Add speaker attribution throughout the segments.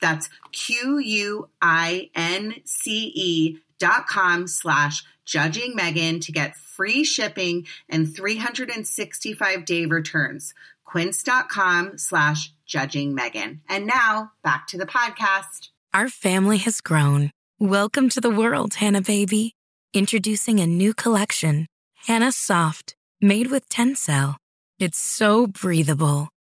Speaker 1: That's Q U I N C E dot com slash judging Megan to get free shipping and 365 day returns. Quince.com slash judging Megan. And now back to the podcast.
Speaker 2: Our family has grown. Welcome to the world, Hanna baby. Introducing a new collection, Hanna Soft, made with Tencel. It's so breathable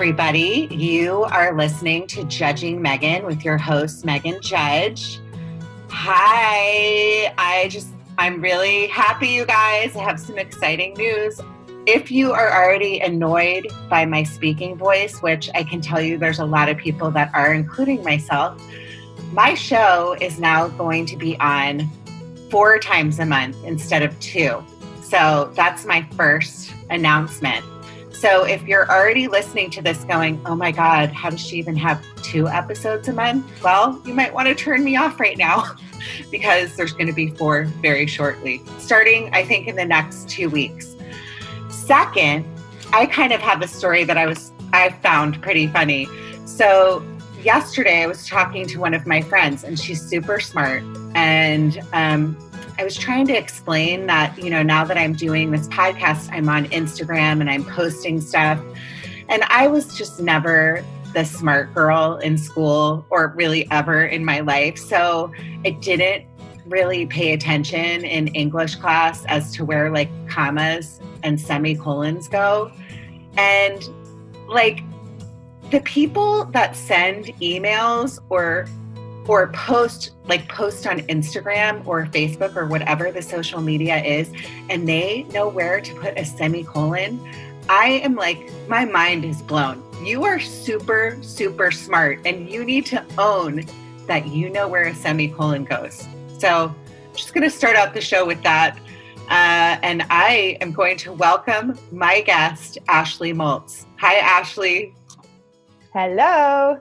Speaker 1: everybody. You are listening to Judging Megan with your host, Megan Judge. Hi. I just, I'm really happy, you guys. I have some exciting news. If you are already annoyed by my speaking voice, which I can tell you there's a lot of people that are, including myself, my show is now going to be on four times a month instead of two. So that's my first announcement. So if you're already listening to this going, oh my God, how does she even have two episodes a month? Well, you might want to turn me off right now because there's going to be four very shortly, starting, I think, in the next two weeks. Second, I kind of have a story that I was, I found pretty funny. So yesterday I was talking to one of my friends and she's super smart. And um, I was trying to explain that, you know, now that I'm doing this podcast, I'm on Instagram and I'm posting stuff. And I was just never the smart girl in school or really ever in my life. So I didn't really pay attention in English class as to where like commas and semicolons go. And like the people that send emails or or post like post on Instagram or Facebook or whatever the social media is and they know where to put a semicolon, I am like my mind is blown. You are super super smart and you need to own that you know where a semicolon goes. So, just going to start out the show with that. Uh, and I am going to welcome my guest, Ashley Moltz. Hi, Ashley.
Speaker 3: Hello.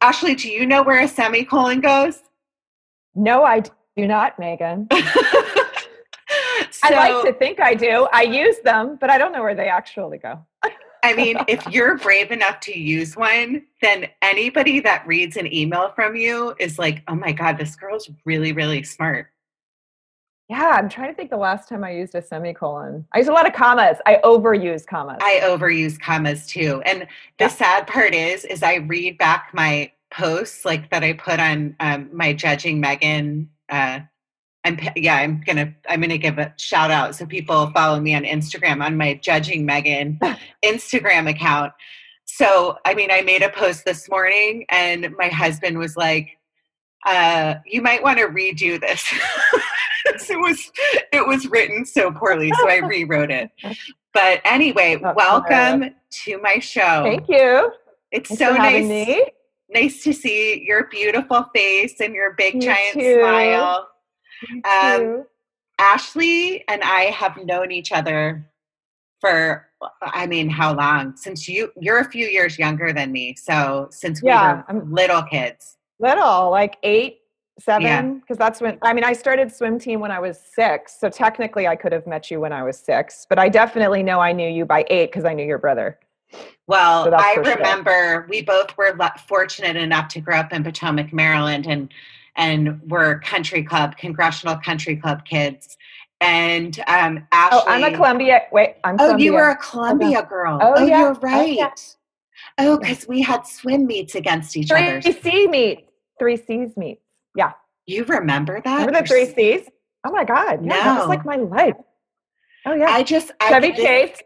Speaker 1: Ashley, do you know where a semicolon goes?
Speaker 3: No, I do not, Megan.
Speaker 1: so,
Speaker 3: I like to think I do. I use them, but I don't know where they actually go.
Speaker 1: I mean, if you're brave enough to use one, then anybody that reads an email from you is like, oh my God, this girl's really, really smart.
Speaker 3: Yeah, I'm trying to think the last time I used a semicolon. I use a lot of commas. I overuse commas.
Speaker 1: I overuse commas too. And the
Speaker 3: Yeah.
Speaker 1: sad part is, is I read back my posts like that I put on um, my judging Megan uh, I'm yeah, I'm gonna I'm gonna give a shout out so people follow me on Instagram on my Judging Megan Instagram account. So I mean, I made a post this morning, and my husband was like, uh, "You might want to redo this." it was it was written so poorly, so I rewrote it. But anyway, That's welcome hilarious. to my show.
Speaker 3: Thank you.
Speaker 1: It's Thanks so nice. Me. Nice to see your beautiful face and your big you giant too. smile. Um, Ashley and I have known each other for I mean, how long? Since you you're a few years younger than me, so since we yeah, were I'm little kids.
Speaker 3: Little, like eight, seven, because yeah. that's when I mean I started swim team when I was six. So technically I could have met you when I was six, but I definitely know I knew you by eight because I knew your brother.
Speaker 1: Well, so I remember sure. we both were fortunate enough to grow up in Potomac, Maryland, and and we're country club, congressional country club kids. And um, Ashley,
Speaker 3: oh, I'm a Columbia. Wait, I'm.
Speaker 1: Oh, you were a Columbia girl. Oh, oh yeah. you're right. Oh, because oh, because we had swim meets against each other.
Speaker 3: Three C meets. Three C's meets. Yeah.
Speaker 1: You remember that?
Speaker 3: Remember the three C's? Oh my God. Yeah, no. That was like my life. Oh yeah.
Speaker 1: I just
Speaker 3: Chevy I, Chase.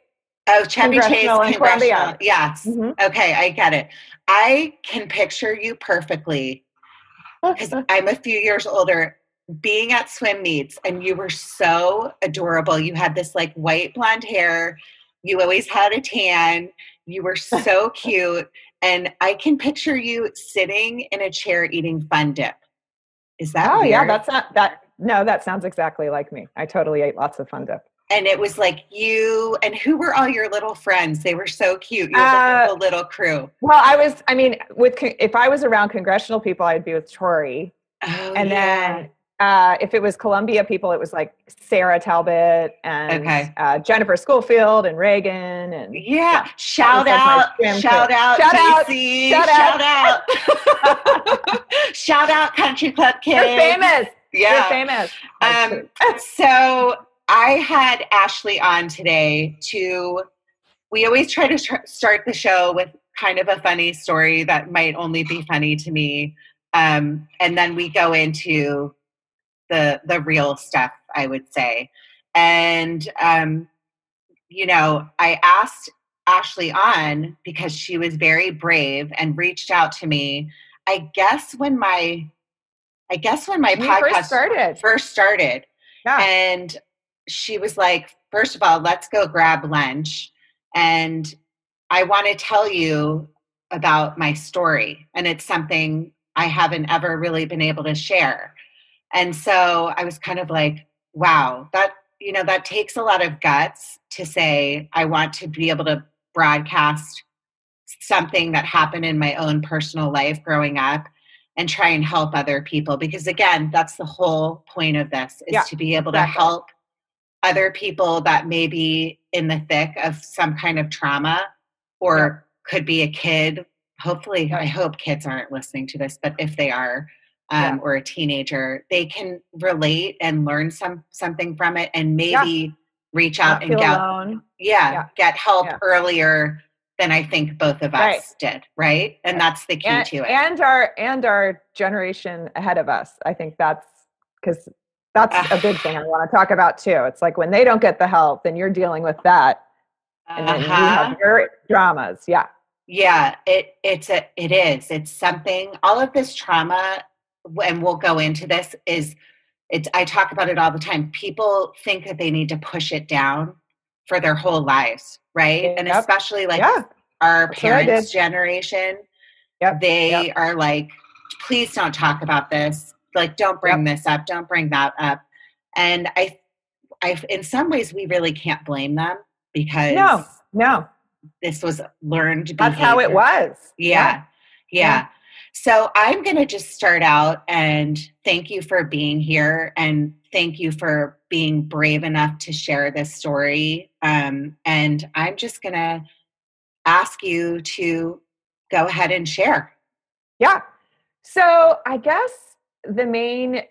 Speaker 1: Oh, Chevy Chase, congressional. Yes. Mm-hmm. Okay, I get it. I can picture you perfectly because I'm a few years older. Being at swim meets, and you were so adorable. You had this like white blonde hair. You always had a tan. You were so cute. And I can picture you sitting in a chair eating fun dip. Is that? Oh, weird?
Speaker 3: yeah. That's not that. No, that sounds exactly like me. I totally ate lots of fun dip
Speaker 1: and it was like you and who were all your little friends they were so cute you uh, the little crew
Speaker 3: well i was i mean with if i was around congressional people i'd be with tori oh, and yeah. then uh, if it was Columbia people, it was like Sarah Talbot and okay. uh, Jennifer Schofield and Reagan and
Speaker 1: yeah. Shout out, shout out, shout out, shout, shout out, shout out, shout out, Country Club Kids.
Speaker 3: You're famous. Yeah, You're famous.
Speaker 1: Um, so I had Ashley on today to, we always try to tr- start the show with kind of a funny story that might only be funny to me. Um, and then we go into the the real stuff, I would say. And um, you know, I asked Ashley on because she was very brave and reached out to me. I guess when my I guess when my podcast
Speaker 3: first started.
Speaker 1: First started. Yeah. And she was like, first of all, let's go grab lunch. And I want to tell you about my story. And it's something I haven't ever really been able to share. And so I was kind of like, wow, that, you know, that takes a lot of guts to say, I want to be able to broadcast something that happened in my own personal life growing up and try and help other people because again that's the whole point of this is yeah, to be able exactly. to help other people that may be in the thick of some kind of trauma or yeah. could be a kid. Hopefully. I hope kids aren't listening to this, but if they are, um, yeah. or a teenager, they can relate and learn some something from it, and maybe reach out
Speaker 3: Not
Speaker 1: and get
Speaker 3: alone.
Speaker 1: yeah, get help earlier than I think both of us right. did, right? And that's the key
Speaker 3: and,
Speaker 1: to it.
Speaker 3: And our and our generation ahead of us. I think that's because that's uh, a big thing I want to talk about too. It's like when they don't get the help, then you're dealing with that, and then uh-huh. you have your dramas. Yeah,
Speaker 1: yeah. It it's a it is. It's something. All of this trauma, and we'll go into this. Is it's I talk about it all the time. People think that they need to push it down for their whole lives, right? Yep. And especially like yeah. our That's parents' generation. Yep. They yep. are like, please don't talk about this like don't bring this up don't bring that up and i i in some ways we really can't blame them because
Speaker 3: no no
Speaker 1: this was learned
Speaker 3: that's how it was
Speaker 1: yeah yeah, yeah. So i'm going to just start out and thank you for being here and thank you for being brave enough to share this story um, and i'm just going to ask you to go ahead and share
Speaker 3: yeah so i guess the main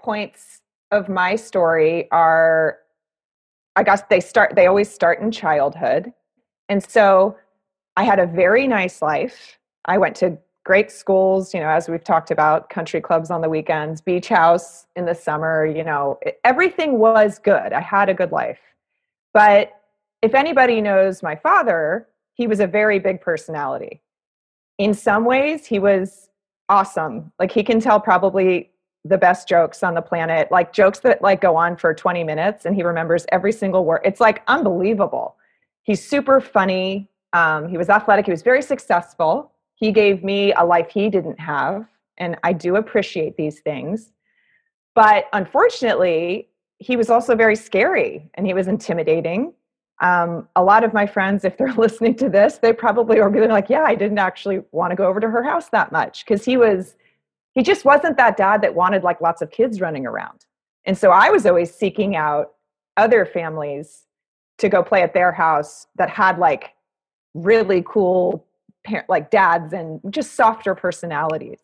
Speaker 3: points of my story are I guess they start they always start in childhood. And so I had a very nice life. I went to great schools, you know, as we've talked about, country clubs on the weekends, beach house in the summer, you know, everything was good. I had a good life. But if anybody knows my father, he was a very big personality. In some ways, he was awesome. Like he can tell probably the best jokes on the planet, like jokes that like go on for 20 minutes and he remembers every single word. It's like unbelievable. He's super funny. Um, he was athletic. He was very successful. He gave me a life he didn't have. And I do appreciate these things. But unfortunately, he was also very scary and he was intimidating. Um, a lot of my friends, if they're listening to this, they probably are going like, yeah, I didn't actually want to go over to her house that much because he was, he just wasn't that dad that wanted like lots of kids running around. And so I was always seeking out other families to go play at their house that had like really cool parent, like dads and just softer personalities.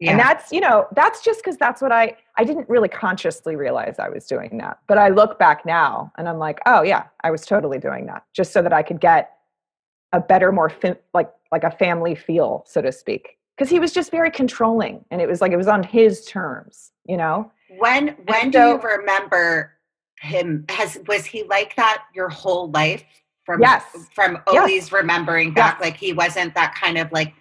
Speaker 3: Yeah. And that's, you know, that's just because that's what I, I didn't really consciously realize I was doing that. But I look back now and I'm like, oh yeah, I was totally doing that just so that I could get a better, more fi- like, like a family feel, so to speak. Because he was just very controlling and it was like, it was on his terms, you know?
Speaker 1: When, when so, do you remember him? Has, was he like that your whole life? From yes. from always yes. remembering back yes. like he wasn't that kind of like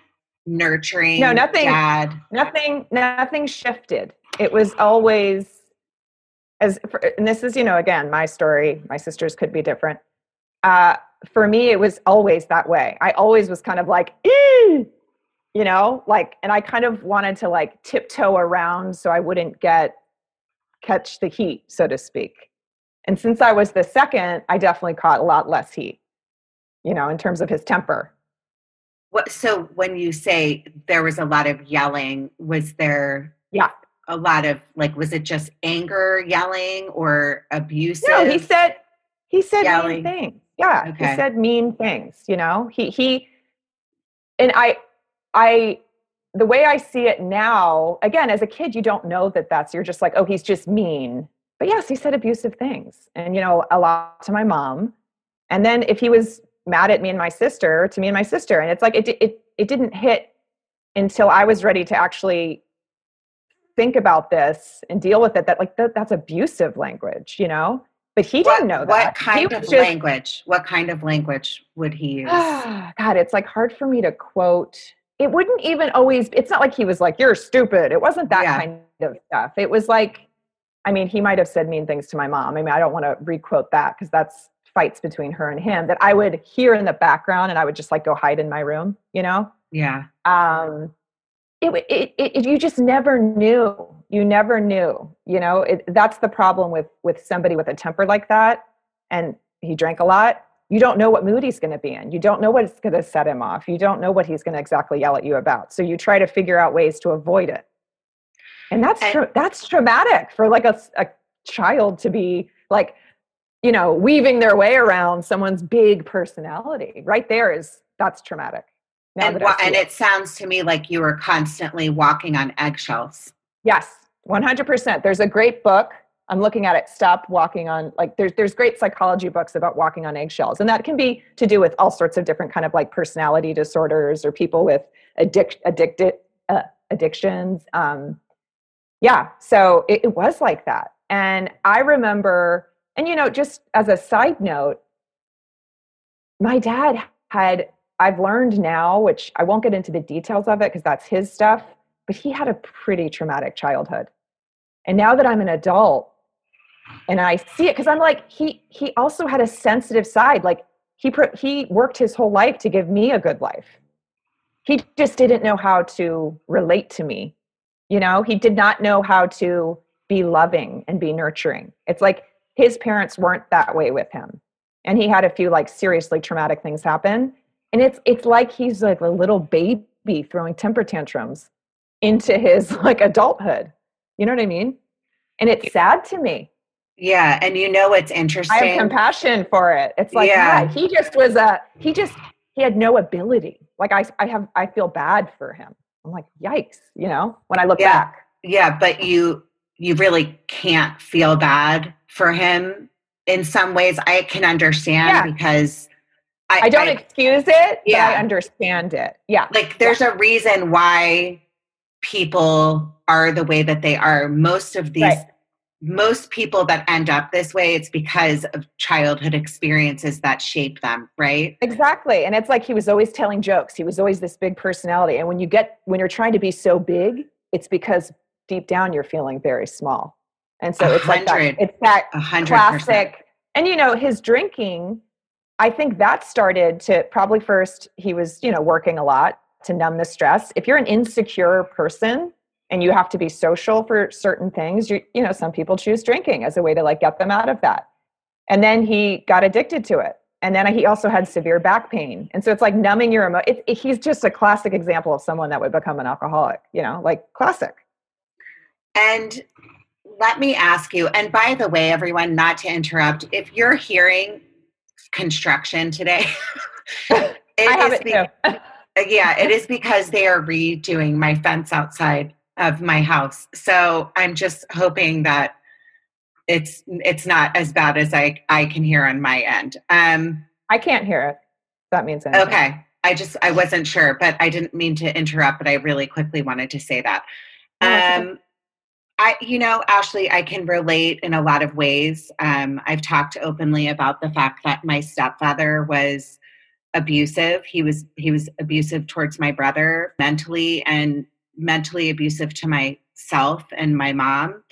Speaker 1: nurturing
Speaker 3: no nothing
Speaker 1: dad.
Speaker 3: nothing nothing shifted it was always as for, and this is you know again my story my sisters could be different uh for me it was always that way i always was kind of like you know like and i kind of wanted to like tiptoe around so i wouldn't get catch the heat so to speak and since I was the second, I definitely caught a lot less heat, you know, in terms of his temper.
Speaker 1: What, so when you say there was a lot of yelling, was there
Speaker 3: yeah
Speaker 1: a lot of like was it just anger yelling or abusive?
Speaker 3: No, he said he said yelling. mean things. Yeah, okay. he said mean things. You know, he he and I I the way I see it now, again, as a kid, you don't know that that's you're just like, oh, he's just mean but yes, he said abusive things and, you know, a lot to my mom. And then if he was mad at me and my sister, to me and my sister, and it's like, it, it, it didn't hit until I was ready to actually think about this and deal with it that like that, that's abusive language, you know? But he didn't know that.
Speaker 1: What kind of just, language? What kind of language would he use?
Speaker 3: God, it's like hard for me to quote. It wouldn't even always, it's not like he was like, you're stupid. It wasn't that yeah. kind of stuff. It was like, I mean, he might have said mean things to my mom. I mean, I don't want to requote that because that's fights between her and him that I would hear in the background and I would just like go hide in my room, you know?
Speaker 1: Yeah.
Speaker 3: Um, it, it, it, you just never knew. You never knew, you know, it, that's the problem with, with somebody with a temper like that. And he drank a lot. You don't know what mood he's going to be in. You don't know what's going to set him off. You don't know what he's going to exactly yell at you about. So you try to figure out ways to avoid it and that's and, tra- that's traumatic for like a, a child to be like you know weaving their way around someone's big personality. Right there is that's traumatic
Speaker 1: and, and it. it sounds to me like you were constantly walking on eggshells.
Speaker 3: Yes 100% there's a great book i'm looking at it stop walking on like there's there's great psychology books about walking on eggshells and that can be to do with all sorts of different kind of like personality disorders or people with addic- addicted uh, addictions um, yeah so it, it was like that. And i remember and you know just as a side note my dad had i've learned now which i won't get into the details of it because that's his stuff but he had a pretty traumatic childhood. And now that i'm an adult and i see it because i'm like he he also had a sensitive side like he he worked his whole life to give me a good life. He just didn't know how to relate to me you know, he did not know how to be loving and be nurturing. It's like his parents weren't that way with him. And he had a few like seriously traumatic things happen. And it's it's like he's like a little baby throwing temper tantrums into his like adulthood. You know what I mean? And it's sad to me.
Speaker 1: Yeah, and you know what's interesting. I
Speaker 3: have compassion for it. It's like, yeah, yeah he just was a he just he had no ability. Like I I have I feel bad for him. I'm like, yikes, you know, when I look
Speaker 1: yeah.
Speaker 3: back.
Speaker 1: Yeah, but you you really can't feel bad for him in some ways. I can understand yeah. because
Speaker 3: I, I don't I, excuse it, yeah. I understand it. Yeah.
Speaker 1: Like there's
Speaker 3: yeah.
Speaker 1: a reason why people are the way that they are. Most of these right. Most people that end up this way, it's because of childhood experiences that shape them, right?
Speaker 3: Exactly. And it's like he was always telling jokes. He was always this big personality. And when you get when you're trying to be so big, it's because deep down you're feeling very small. And so it's like that, it's that classic. And you know, his drinking, I think that started to probably first he was, you know, working a lot to numb the stress. If you're an insecure person and you have to be social for certain things, you you know, some people choose drinking as a way to like get them out of that. And then he got addicted to it. And then he also had severe back pain. And so it's like numbing your emotion. It, it, he's just a classic example of someone that would become an alcoholic, you know, like classic.
Speaker 1: And let me ask you, and by the way, everyone, not to interrupt, if you're hearing construction today,
Speaker 3: it I have it too.
Speaker 1: yeah, it is because they are redoing my fence outside of my house. So I'm just hoping that it's it's not as bad as I I can hear on my end. Um
Speaker 3: I can't hear it. That means anything.
Speaker 1: Okay. I just I wasn't sure, but I didn't mean to interrupt, but I really quickly wanted to say that. Um I, you know, Ashley, I can relate in a lot of ways. Um, I've talked openly about the fact that my stepfather was abusive. He was he was abusive towards my brother mentally and mentally abusive to myself and my mom.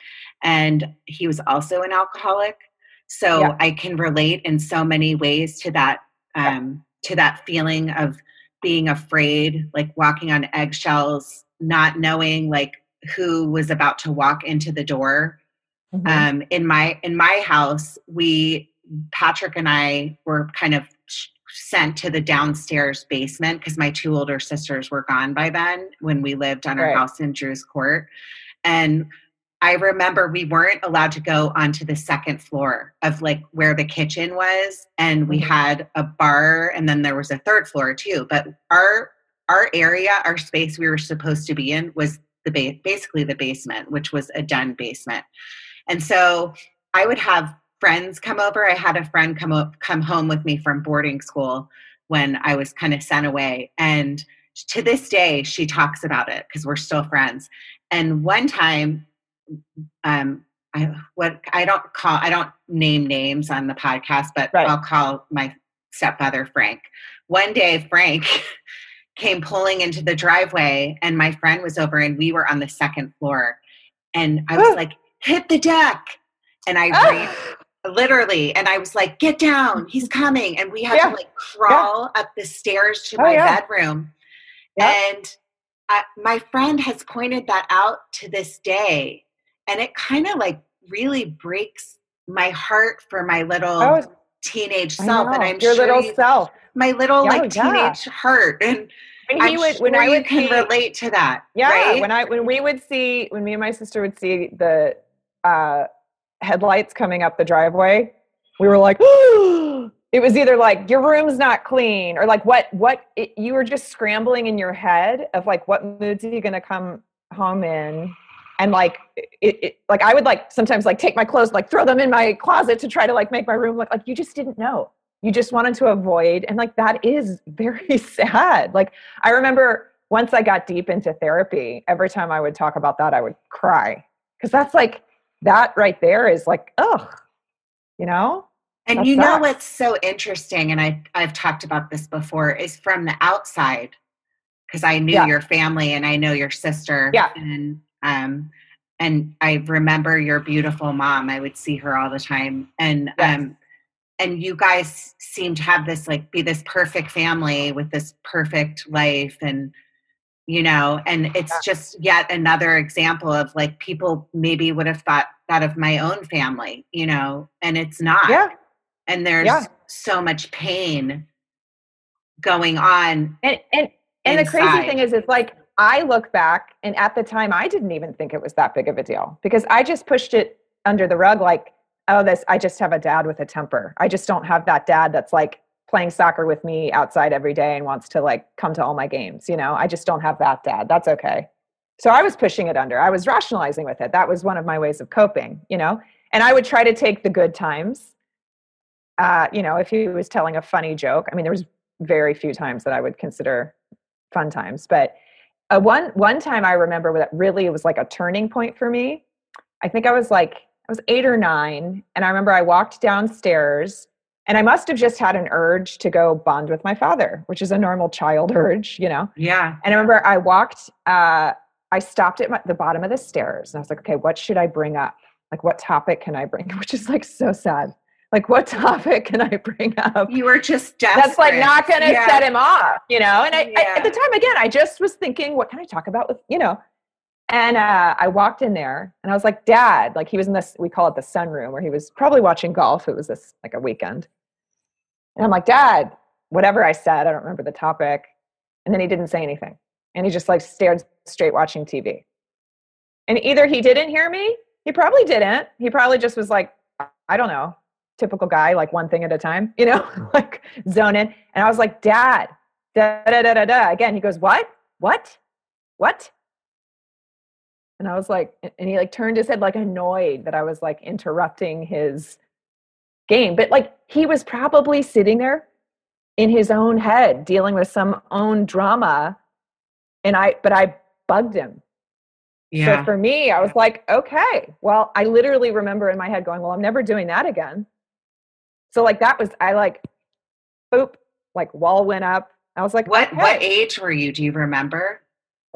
Speaker 1: And he was also an alcoholic. So yeah. I can relate in so many ways to that um, to that feeling of being afraid, like walking on eggshells, not knowing like who was about to walk into the door. Mm-hmm. Um, in my in my house, we Patrick and I were kind of sent to the downstairs basement because my two older sisters were gone by then when we lived on our right. house in Drew's Court. And I remember we weren't allowed to go onto the second floor of like where the kitchen was. And we mm-hmm. had a bar and then there was a third floor too. But our our area, our space we were supposed to be in was the ba- basically the basement, which was a den basement. And so I would have friends come over. I had a friend come up, come home with me from boarding school when I was kind of sent away, and to this day she talks about it because we're still friends. And one time, um, I what I don't call I don't name names on the podcast, but right. I'll call my stepfather Frank. One day, Frank came pulling into the driveway and my friend was over and we were on the second floor and i was like hit the deck and i ran literally and i was like get down he's coming and we had yeah. to like crawl yeah. up the stairs to oh, my yeah. bedroom and I, my friend has pointed that out to this day and it kind of like really breaks my heart for my little oh, teenage self and i'm
Speaker 3: your
Speaker 1: sure
Speaker 3: little
Speaker 1: you,
Speaker 3: self
Speaker 1: my little like teenage heart and
Speaker 3: when he I'm would, sure when I would
Speaker 1: can
Speaker 3: see,
Speaker 1: relate to that.
Speaker 3: Yeah,
Speaker 1: right?
Speaker 3: when I when we would see when me and my sister would see the uh, headlights coming up the driveway, we were like, it was either like your room's not clean or like what what? It, you were just scrambling in your head of like what moods are you going to come home in? And like it, it, like i would like sometimes like take my clothes like throw them in my closet to try to like make my room look like you just didn't know. You just wanted to avoid and like that is very sad. Like i remember once i got deep into therapy every time i would talk about that i would cry. Because that's like that right there is like ugh you know
Speaker 1: and you know what's so interesting and I, i've talked about this before is from the outside because i knew yeah. your family and i know your sister
Speaker 3: yeah
Speaker 1: and um and i remember your beautiful mom i would see her all the time and yes. um and you guys seem to have this like be this perfect family with this perfect life and you know and it's yeah. just yet another example of like people maybe would have thought that of my own family you know and it's not
Speaker 3: yeah
Speaker 1: and there's yeah. so much pain going on
Speaker 3: and and and the crazy thing is it's like i look back and at the time i didn't even think it was that big of a deal because i just pushed it under the rug like oh this i just have a dad with a temper i just don't have that dad that's like playing soccer with me outside every day and wants to like come to all my games you know? I just don't have that dad. That's okay. So i was pushing it under. I was rationalizing with it. That was one of my ways of coping you know? And i would try to take the good times uh, you know, if he was telling a funny joke, I mean, there was very few times that I would consider fun times, but uh, one one time I remember that really was like a turning point for me. I think I was like I was eight or nine, and I remember I walked downstairs, and I must have just had an urge to go bond with my father, which is a normal child urge, you know.
Speaker 1: Yeah.
Speaker 3: And I remember I walked. Uh, I stopped at my, the bottom of the stairs, and I was like, okay, what should I bring up? Like, what topic can I bring? Which is like so sad like what topic can i bring up
Speaker 1: you were just desperate.
Speaker 3: that's like not gonna yeah. set him off you know and I, yeah. I, at the time again i just was thinking what can i talk about with you know and uh, i walked in there and i was like dad like he was in this we call it the sunroom where he was probably watching golf it was this like a weekend and i'm like dad whatever i said i don't remember the topic and then he didn't say anything and he just like stared straight watching tv and either he didn't hear me he probably didn't he probably just was like i don't know typical guy, like one thing at a time, you know, like zone in. And I was like, Dad, da da da da da. Again, he goes, What? What? What? And I was like, and he like turned his head like annoyed that I was like interrupting his game. But like he was probably sitting there in his own head dealing with some own drama. And I, but I bugged him yeah. So for me, I was like, okay, well, I literally remember in my head going, well, I'm never doing that again. So like that was I like boop, like wall went up. I was like,
Speaker 1: What what age were you? Do you remember?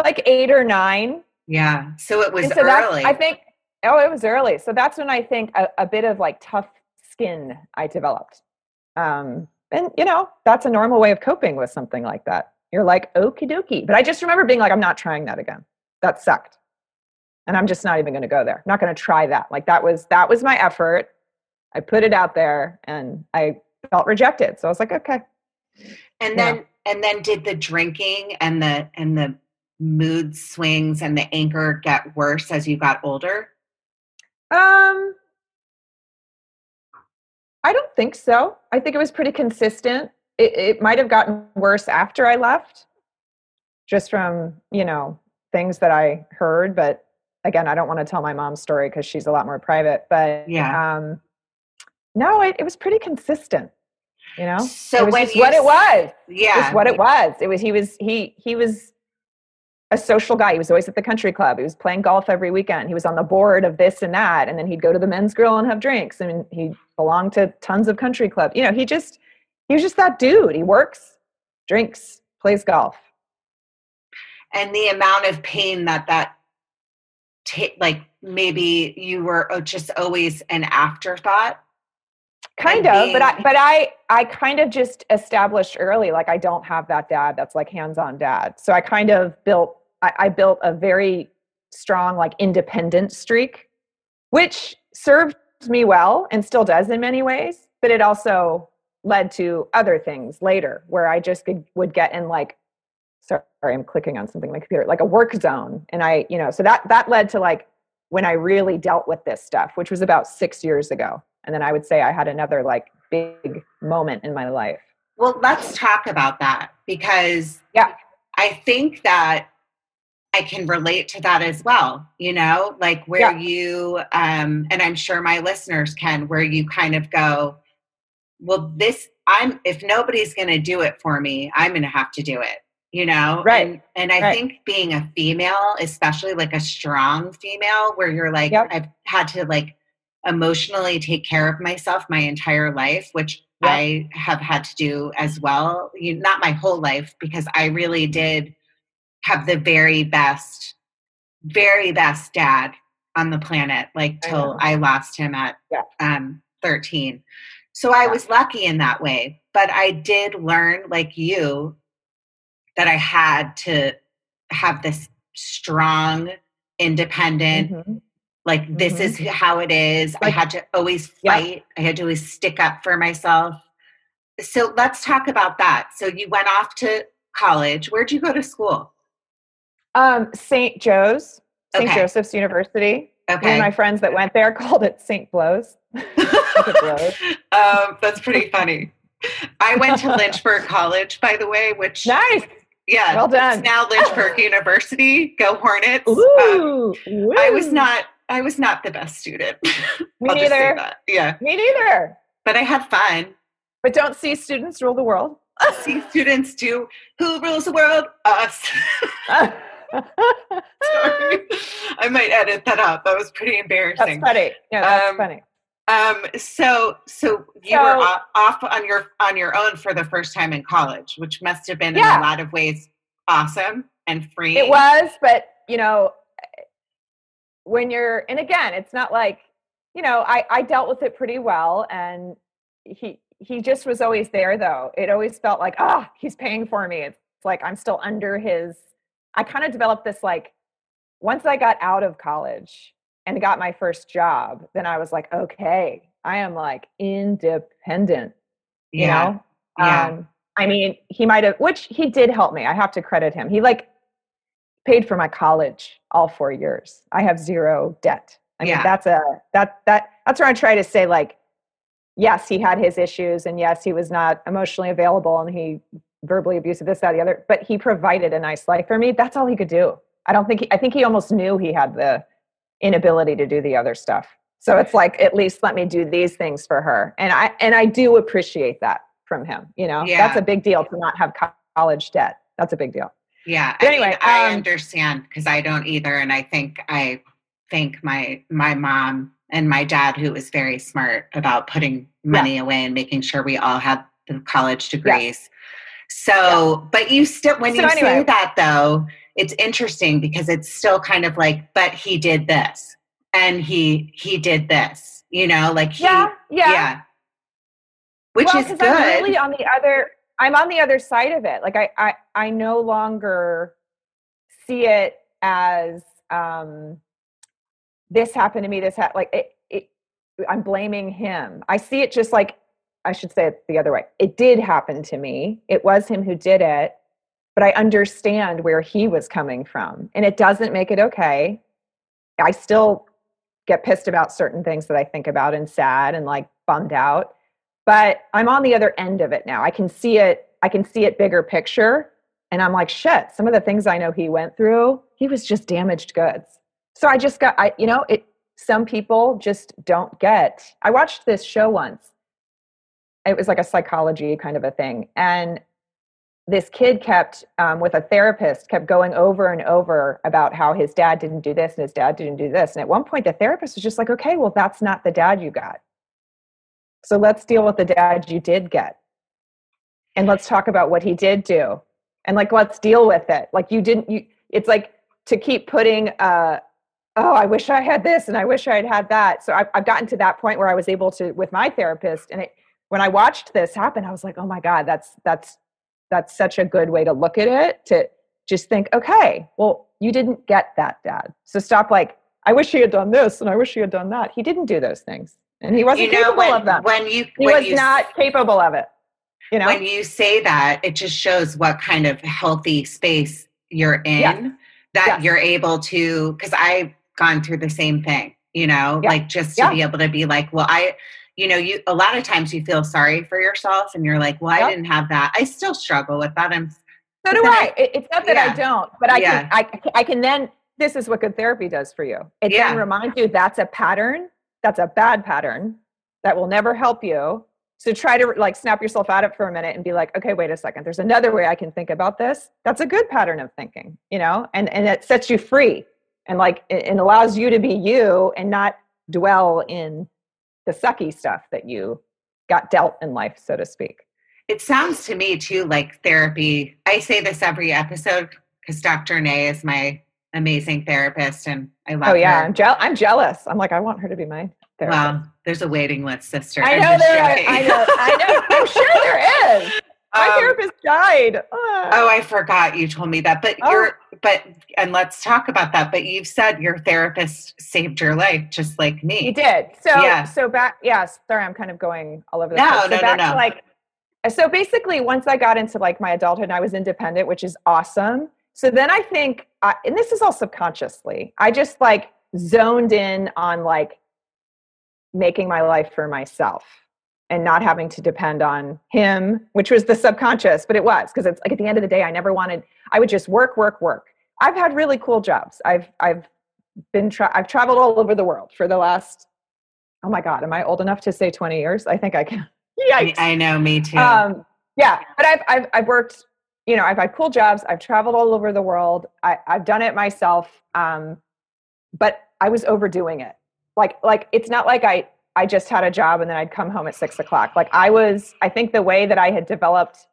Speaker 3: Like eight or nine.
Speaker 1: Yeah. So it was so early.
Speaker 3: I think oh it was early. So that's when I think a, a bit of like tough skin I developed. Um and you know, that's a normal way of coping with something like that. You're like, okie dokie. But I just remember being like, I'm not trying that again. That sucked. And I'm just not even gonna go there. I'm not gonna try that. Like that was that was my effort. I put it out there and I felt rejected. So I was like, okay.
Speaker 1: And then yeah. and then did the drinking and the and the mood swings and the anger get worse as you got older?
Speaker 3: Um I don't think so. I think it was pretty consistent. It, it might have gotten worse after I left, just from, you know, things that I heard. But again, I don't want to tell my mom's story because she's a lot more private. But
Speaker 1: yeah. Um,
Speaker 3: no, it, it was pretty consistent. You know,
Speaker 1: so
Speaker 3: it was what it was.
Speaker 1: Yeah,
Speaker 3: it was what it was. It was he was he he was a social guy. He was always at the country club. He was playing golf every weekend. He was on the board of this and that, and then he'd go to the men's grill and have drinks. I mean, he belonged to tons of country clubs. You know, he just he was just that dude. He works, drinks, plays golf.
Speaker 1: And the amount of pain that that t- like maybe you were oh, just always an afterthought
Speaker 3: kind of but i but i i kind of just established early like i don't have that dad that's like hands-on dad so i kind of built I, I built a very strong like independent streak which served me well and still does in many ways but it also led to other things later where i just could, would get in like sorry i'm clicking on something on my computer like a work zone. And i you know so that that led to like when i really dealt with this stuff which was about six years ago. And then i would say i had another like big moment in my life.
Speaker 1: Well let's talk about that because
Speaker 3: yeah.
Speaker 1: I think that i can relate to that as well you know like where yeah. you um and i'm sure my listeners can where you kind of go well this i'm if nobody's going to do it for me i'm going to have to do it you know
Speaker 3: right
Speaker 1: and, and i
Speaker 3: right.
Speaker 1: think being a female especially like a strong female where you're like yep. i've had to like emotionally take care of myself my entire life, which yeah. I have had to do as well. You, not my whole life, because I really did have the very best, very best dad on the planet, like till I, I lost him at
Speaker 3: yeah.
Speaker 1: um, 13. So I was lucky in that way. But I did learn, like you, that I had to have this strong, independent, mm-hmm like this mm-hmm. is how it is like, i had to always fight yep. i had to always stick up for myself so let's talk about that so you went off to college where'd you go to school
Speaker 3: um st joe's st okay. joseph's university
Speaker 1: okay
Speaker 3: One of my friends that went there called it st blows
Speaker 1: um, that's pretty funny i went to lynchburg college by the way which
Speaker 3: nice
Speaker 1: yeah,
Speaker 3: well done.
Speaker 1: It's now Lynchburg University. Go Hornets!
Speaker 3: Ooh, um,
Speaker 1: I was not I was not the best student.
Speaker 3: Me neither.
Speaker 1: Yeah.
Speaker 3: Me neither.
Speaker 1: but I had fun.
Speaker 3: But don't C students rule the world.
Speaker 1: C students do. Who rules the world? Us. Sorry. I might edit that out. That was pretty embarrassing.
Speaker 3: That's funny. Yeah, that's um, funny.
Speaker 1: Um, so, so you so, were off on your on your own for the first time in college, which must have been yeah. in a lot of ways awesome and free.
Speaker 3: It was, but you know, when you're and again, it's not like you know, I I dealt with it pretty well, and he he just was always there though. It always felt like ah, oh, he's paying for me. It's like I'm still under his. I kind of developed this like once I got out of college and got my first job, then I was like, okay, I am like independent. You yeah. know? Yeah. Um, I mean, he might have, which he did help me. I have to credit him. He like paid for my college all four years. I have zero debt. I mean, yeah. that's a that that that's where I try to say like, yes, he had his issues, and yes, he was not emotionally available, and he verbally abusive, this, that, the other. But he provided a nice life for me. That's all he could do. I don't think he, I think he almost knew he had the inability to do the other stuff. So it's like at least let me do these things for her. And I and I do appreciate that from him, you know. Yeah. That's a big deal to not have college debt. That's a big deal.
Speaker 1: Yeah. But anyway, I, mean, I um, understand because I don't either and I think I thank my my mom and my dad who was very smart about putting money yeah. away and making sure we all had the college degrees. So, yeah. but you still when so you anyway. say that though, it's interesting because it's still kind of like but he did this and he he did this you know like he,
Speaker 3: yeah yeah,
Speaker 1: yeah. which well, is good
Speaker 3: I'm really on the other i'm on the other side of it like i i, I no longer see it as um this happened to me this happened like it, it i'm blaming him i see it just like i should say it the other way it did happen to me it was him who did it but I understand where he was coming from. And it doesn't make it okay. I still get pissed about certain things that I think about and sad and like bummed out. But I'm on the other end of it now. I can see it, I can see it bigger picture. And I'm like, shit, some of the things I know he went through, he was just damaged goods. So I just got I, you know, it some people just don't get. I watched this show once. It was like a psychology kind of a thing. And this kid kept um, with a therapist kept going over and over about how his dad didn't do this and his dad didn't do this. And at one point the therapist was just like okay well that's not the dad you got. So let's deal with the dad you did get. And let's talk about what he did do. And like let's deal with it. Like you didn't you it's like to keep putting uh oh i wish i had this and i wish i had had that. So I've, I've gotten to that point where i was able to with my therapist and it when i watched this happen i was like oh my god that's that's that's such a good way to look at it to just think, okay, well, you didn't get that, dad. So stop like, I wish he had done this and I wish he had done that. He didn't do those things. And he wasn't you know, capable
Speaker 1: when,
Speaker 3: of them.
Speaker 1: When you
Speaker 3: he
Speaker 1: when
Speaker 3: was
Speaker 1: you,
Speaker 3: not capable of it. You know?
Speaker 1: When you say that, it just shows what kind of healthy space you're in yes. that yes. you're able to because I've gone through the same thing, you know, yeah. like just to be able to be like, well, I you know you a lot of times you feel sorry for yourself and you're like well yep. i didn't have that i still struggle with that i'm
Speaker 3: so do I. I. it's not that yeah. i don't but i yeah. can I, I can then this is what good therapy does for you it yeah. then reminds you that's a pattern that's a bad pattern that will never help you so try to like snap yourself out of it for a minute and be like okay wait a second there's another way i can think about this that's a good pattern of thinking you know and and it sets you free and like it, it allows you to be you and not dwell in the sucky stuff that you got dealt in life, so to speak.
Speaker 1: It sounds to me too like therapy. I say this every episode because Dr. Nay is my amazing therapist and I oh, love
Speaker 3: Oh yeah,
Speaker 1: her.
Speaker 3: I'm, je- I'm jealous. I'm like, I want her to be my therapist. Well,
Speaker 1: there's a waiting list, sister.
Speaker 3: I know there are, I know, I know. I'm sure there is. My um, therapist died.
Speaker 1: Oh, I forgot you told me that. But oh. you're but and let's talk about that. But you've said your therapist saved your life just like me.
Speaker 3: He did. So yeah. so back yes, sorry, I'm kind of going all over the
Speaker 1: no,
Speaker 3: place.
Speaker 1: So no,
Speaker 3: back
Speaker 1: no, no.
Speaker 3: like so basically once I got into like my adulthood and I was independent, which is awesome. So then I think I, and this is all subconsciously. I just like zoned in on like making my life for myself and not having to depend on him, which was the subconscious, but it was because it's like at the end of the day, I never wanted, I would just work, work, work. I've had really cool jobs. I've, I've been, tra- I've traveled all over the world for the last, oh my God, am I old enough to say 20 years? I think I can.
Speaker 1: Yikes. I know, me too. Um,
Speaker 3: yeah, but I've, I've, I've worked, you know, I've had cool jobs. I've traveled all over the world. I, I've done it myself. Um, but I was overdoing it. Like, like it's not like I, I just had a job and then I'd come home at six o'clock. Like I was, I think the way that I had developed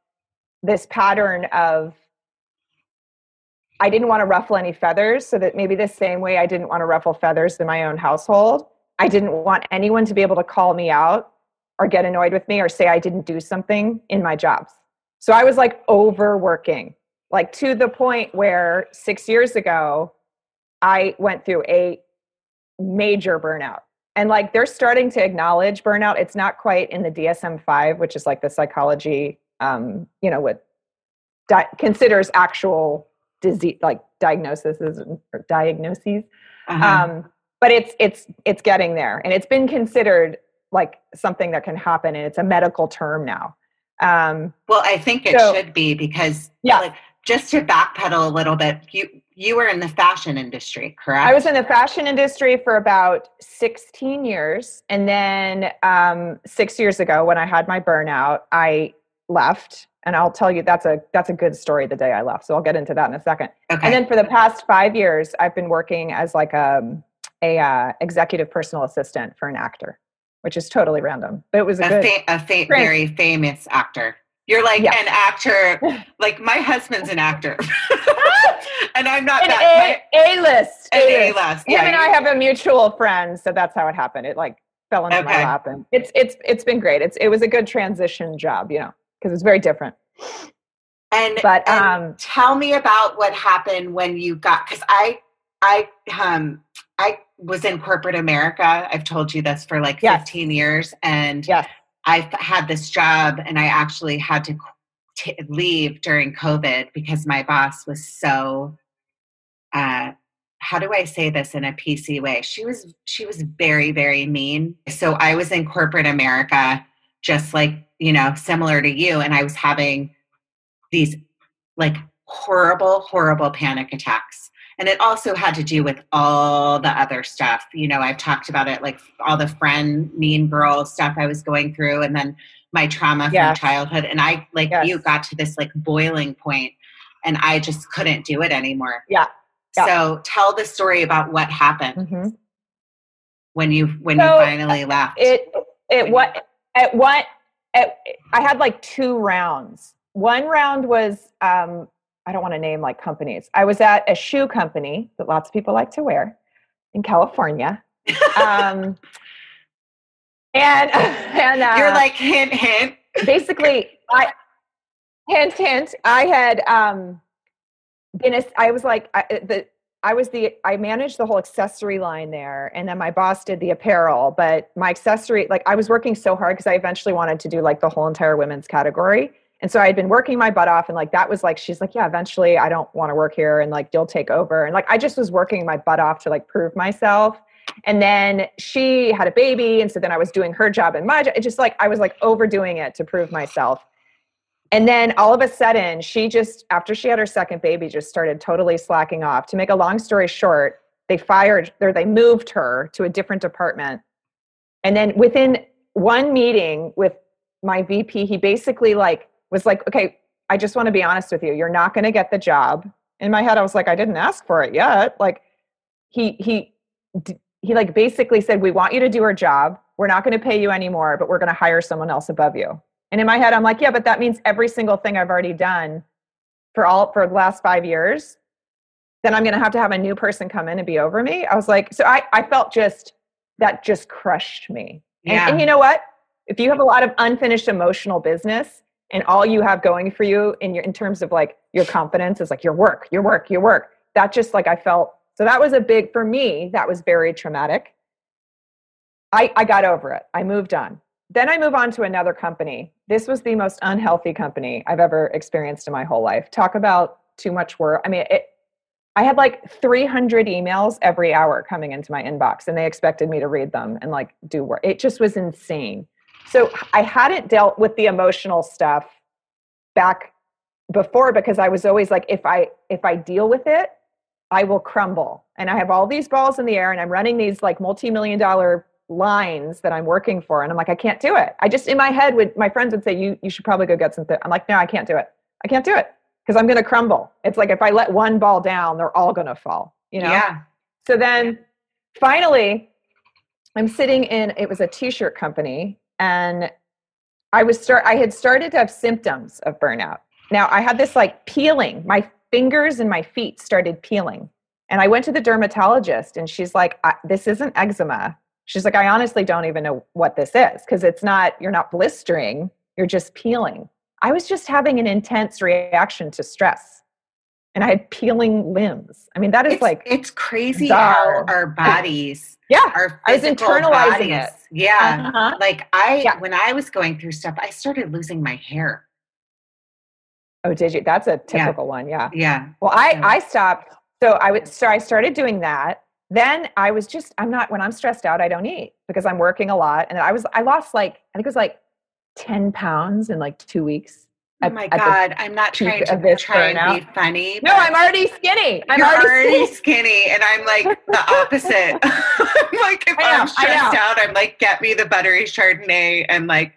Speaker 3: this pattern of I didn't want to ruffle any feathers, so that maybe the same way I didn't want to ruffle feathers in my own household, I didn't want anyone to be able to call me out or get annoyed with me or say I didn't do something in my jobs. So I was like overworking, like to the point where six years ago, I went through a major burnout. And like they're starting to acknowledge burnout. It's not quite in the DSM 5, which is like the psychology, um, you know, what di- considers actual disease, like diagnoses or diagnoses. Uh-huh. Um, but it's it's it's getting there, and it's been considered like something that can happen, and it's a medical term now.
Speaker 1: Um, well, I think it so, should be because yeah. Like, just to backpedal a little bit, you you were in the fashion industry, correct?
Speaker 3: I was in the fashion industry for about 16 years. And then um, six years ago, when I had my burnout, I left. And I'll tell you that's a that's a good story the day I left. So I'll get into that in a second. Okay. And then for the past five years, I've been working as like a, um, a uh, executive personal assistant for an actor, which is totally random. But it was a, a, good,
Speaker 1: fa- a fa- very famous actor. You're like yeah. an actor. Like my husband's an actor, and I'm not
Speaker 3: an
Speaker 1: that.
Speaker 3: A list. A list. Him yeah, and I have a mutual friend, so that's how it happened. It like fell into okay. my lap, and it's it's it's been great. It's it was a good transition job, you know, because it's very different.
Speaker 1: And but and um, tell me about what happened when you got because I I um I was in corporate America. I've told you this for like yes. 15 years, and yes I had this job and I actually had to t- leave during COVID because my boss was so, uh, how do I say this in a PC way? She was she was very very mean. So I was in corporate America, just like you know, similar to you, and I was having these like horrible horrible panic attacks and it also had to do with all the other stuff. You know i've talked about it like all the friend mean girl stuff i was going through and then my trauma from childhood. And i like yes. you got to this like boiling point and i just couldn't do it anymore.
Speaker 3: Yeah,
Speaker 1: yeah. so tell the story about what happened mm-hmm. when you when so you finally left.
Speaker 3: it it what at what at, i had like two rounds. One round was um I don't want to name like companies. I was at a shoe company that lots of people like to wear in California. um, and and
Speaker 1: uh, you're like hint hint.
Speaker 3: basically, I hint hint. I had um, been. A, I was like I, the. I was the I managed the whole accessory line there, and then my boss did the apparel. But my accessory, like I was working so hard because I eventually wanted to do like the whole entire women's category. And so I had been working my butt off and like that was like she's like, Yeah, eventually I don't want to work here and like you'll take over. And like I just was working my butt off to like prove myself. And then she had a baby. And so then I was doing her job and my job. It just like I was like overdoing it to prove myself. And then all of a sudden, she just, after she had her second baby, just started totally slacking off. To make a long story short, they fired or they moved her to a different department. And then within one meeting with my VP, he basically like was like, okay, I just want to be honest with you. You're not going to get the job. In my head, I was like, I didn't ask for it yet. Like, he he he like basically said, we want you to do our job. We're not going to pay you anymore, but we're going to hire someone else above you. And in my head, I'm like, yeah, but that means every single thing I've already done for all for the last five years, then I'm going to have to have a new person come in and be over me. I was like, so I I felt just that just crushed me. Yeah. And, and you know what? If you have a lot of unfinished emotional business, and all you have going for you in your in terms of like your confidence is like your work your work your work. That just like i felt so that was a big for me that was very traumatic. I i got over it. I moved on. Then i move on to another company. This was the most unhealthy company i've ever experienced in my whole life. Talk about too much work. I mean it i had like 300 emails every hour coming into my inbox and they expected me to read them and like do work. It just was insane so I hadn't dealt with the emotional stuff back before because I was always like, if I if I deal with it, I will crumble. And I have all these balls in the air and I'm running these like multi-million dollar lines that I'm working for. And I'm like, I can't do it. I just, in my head, would my friends would say, you, you should probably go get some. Th-. I'm like, no, I can't do it. I can't do it because I'm going to crumble. It's like if I let one ball down, they're all going to fall, you know?
Speaker 1: Yeah.
Speaker 3: So then finally, I'm sitting in, it was a t shirt company and I was start, I had started to have symptoms of burnout. Now I had this like peeling, my fingers and my feet started peeling. And I went to the dermatologist and she's like, this isn't eczema. She's like, I honestly don't even know what this is because it's not, you're not blistering, you're just peeling. I was just having an intense reaction to stress and I had peeling limbs. I mean, that is
Speaker 1: it's,
Speaker 3: like,
Speaker 1: it's crazy how our bodies,
Speaker 3: yeah,
Speaker 1: our
Speaker 3: I was internalizing bodies, it.
Speaker 1: Yeah. Uh-huh. Like I, yeah. when I was going through stuff, I started losing my hair.
Speaker 3: Oh, did you? That's a typical
Speaker 1: yeah.
Speaker 3: one. Yeah.
Speaker 1: Yeah.
Speaker 3: Well, I, I stopped so I would so I started doing that. Then I was just I'm not when I'm stressed out I don't eat because I'm working a lot and I was I lost like I think it was like 10 pounds in like 2 weeks.
Speaker 1: Oh my god, I'm not trying to try and be funny.
Speaker 3: No, I'm already skinny. I'm already,
Speaker 1: already skinny. skinny. and I'm like the opposite. I'm like if I'm stressed out, I'm like, get me the buttery Chardonnay and like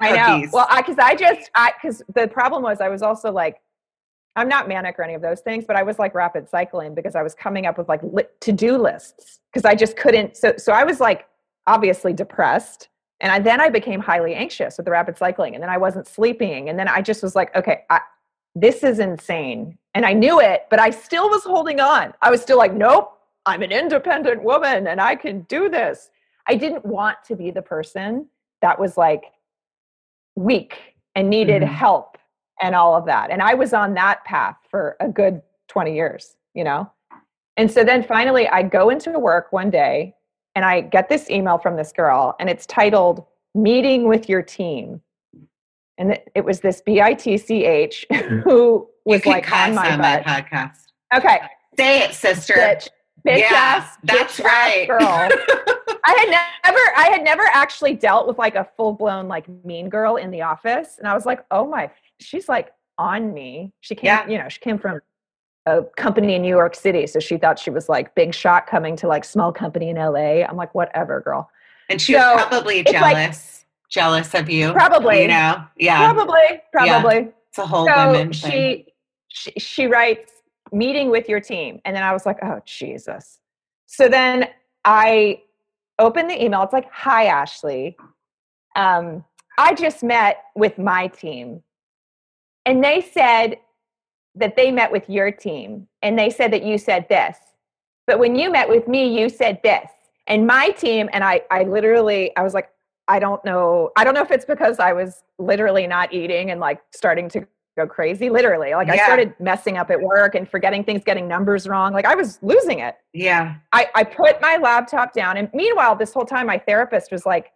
Speaker 1: cookies.
Speaker 3: I know. Well, I because I just I because the problem was I was also like I'm not manic or any of those things, but I was like rapid cycling because I was coming up with like to-do lists because I just couldn't. So, so I was like obviously depressed. And I, then I became highly anxious with the rapid cycling and then I wasn't sleeping. And then I just was like, okay, I, this is insane. And I knew it, but I still was holding on. I was still like, nope, I'm an independent woman and I can do this. I didn't want to be the person that was like weak and needed mm-hmm. help and all of that. And I was on that path for a good 20 years, you know? And so then finally I go into work one day and I get this email from this girl and it's titled Meeting with Your Team. And it was this B I T C H who was like on my,
Speaker 1: on my podcast.
Speaker 3: Okay.
Speaker 1: Say it, sister.
Speaker 3: Bitch, bitch yeah, ass,
Speaker 1: that's
Speaker 3: bitch
Speaker 1: right.
Speaker 3: girl. I had never I had never actually dealt with like a full blown like mean girl in the office. And I was like, oh my she's like on me. She came, yeah. you know, she came from a company in New York City. So she thought she was like big shot coming to like small company in LA. I'm like, whatever, girl.
Speaker 1: And she so was probably jealous, like, jealous of you.
Speaker 3: Probably.
Speaker 1: You know? Yeah.
Speaker 3: Probably. Probably. Yeah.
Speaker 1: It's a whole
Speaker 3: so
Speaker 1: women
Speaker 3: she,
Speaker 1: thing.
Speaker 3: She, she writes, meeting with your team. And then I was like, oh, Jesus. So then I open the email. It's like, hi, Ashley. Um, I just met with my team and they said that they met with your team and they said that you said this. But when you met with me, you said this. And my team, and I, I literally, I was like, I don't know. I don't know if it's because I was literally not eating and like starting to go crazy, literally. Like yeah. I started messing up at work and forgetting things, getting numbers wrong. Like I was losing it.
Speaker 1: Yeah.
Speaker 3: I, I put my laptop down. And meanwhile, this whole time, my therapist was like,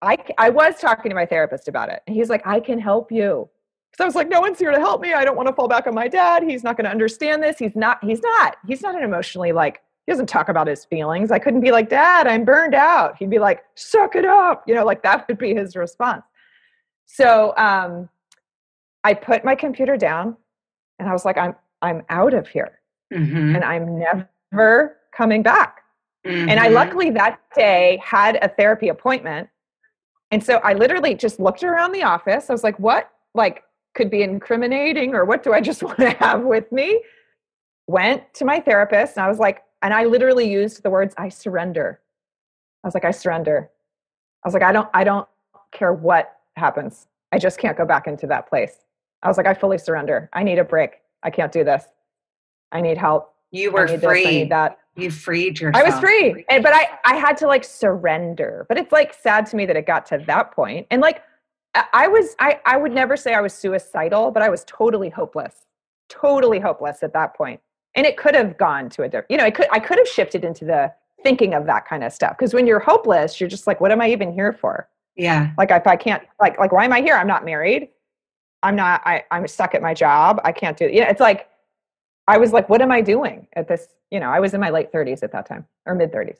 Speaker 3: I, I was talking to my therapist about it. And he's like, I can help you because I was like, no one's here to help me. I don't want to fall back on my dad. He's not going to understand this. He's not, he's not, he's not an emotionally like, he doesn't talk about his feelings. I couldn't be like, Dad, I'm burned out. He'd be like, suck it up. You know, like that would be his response. So um, I put my computer down and I was like, I'm I'm out of here. Mm-hmm. And I'm never coming back. Mm-hmm. And I mm-hmm. luckily that day had a therapy appointment. And so I literally just looked around the office. I was like, what? Like could be incriminating or what do I just want to have with me? Went to my therapist and I was like, and I literally used the words, I surrender. I was like, I surrender. I was like, I don't, I don't care what happens. I just can't go back into that place. I was like, I fully surrender. I need a break. I can't do this. I need help.
Speaker 1: You were free. This, I need that. You freed yourself.
Speaker 3: I was free. And, but I, I had to like surrender. But it's like sad to me that it got to that point. And like I was I, I would never say I was suicidal, but I was totally hopeless. Totally hopeless at that point. And it could have gone to a different, you know, it could I could have shifted into the thinking of that kind of stuff. Because when you're hopeless, you're just like, what am I even here for?
Speaker 1: Yeah.
Speaker 3: Like if I can't like like why am I here? I'm not married. I'm not I, I'm stuck at my job. I can't do it. You know, it's like I was like, what am I doing at this? You know, I was in my late 30s at that time or mid 30s.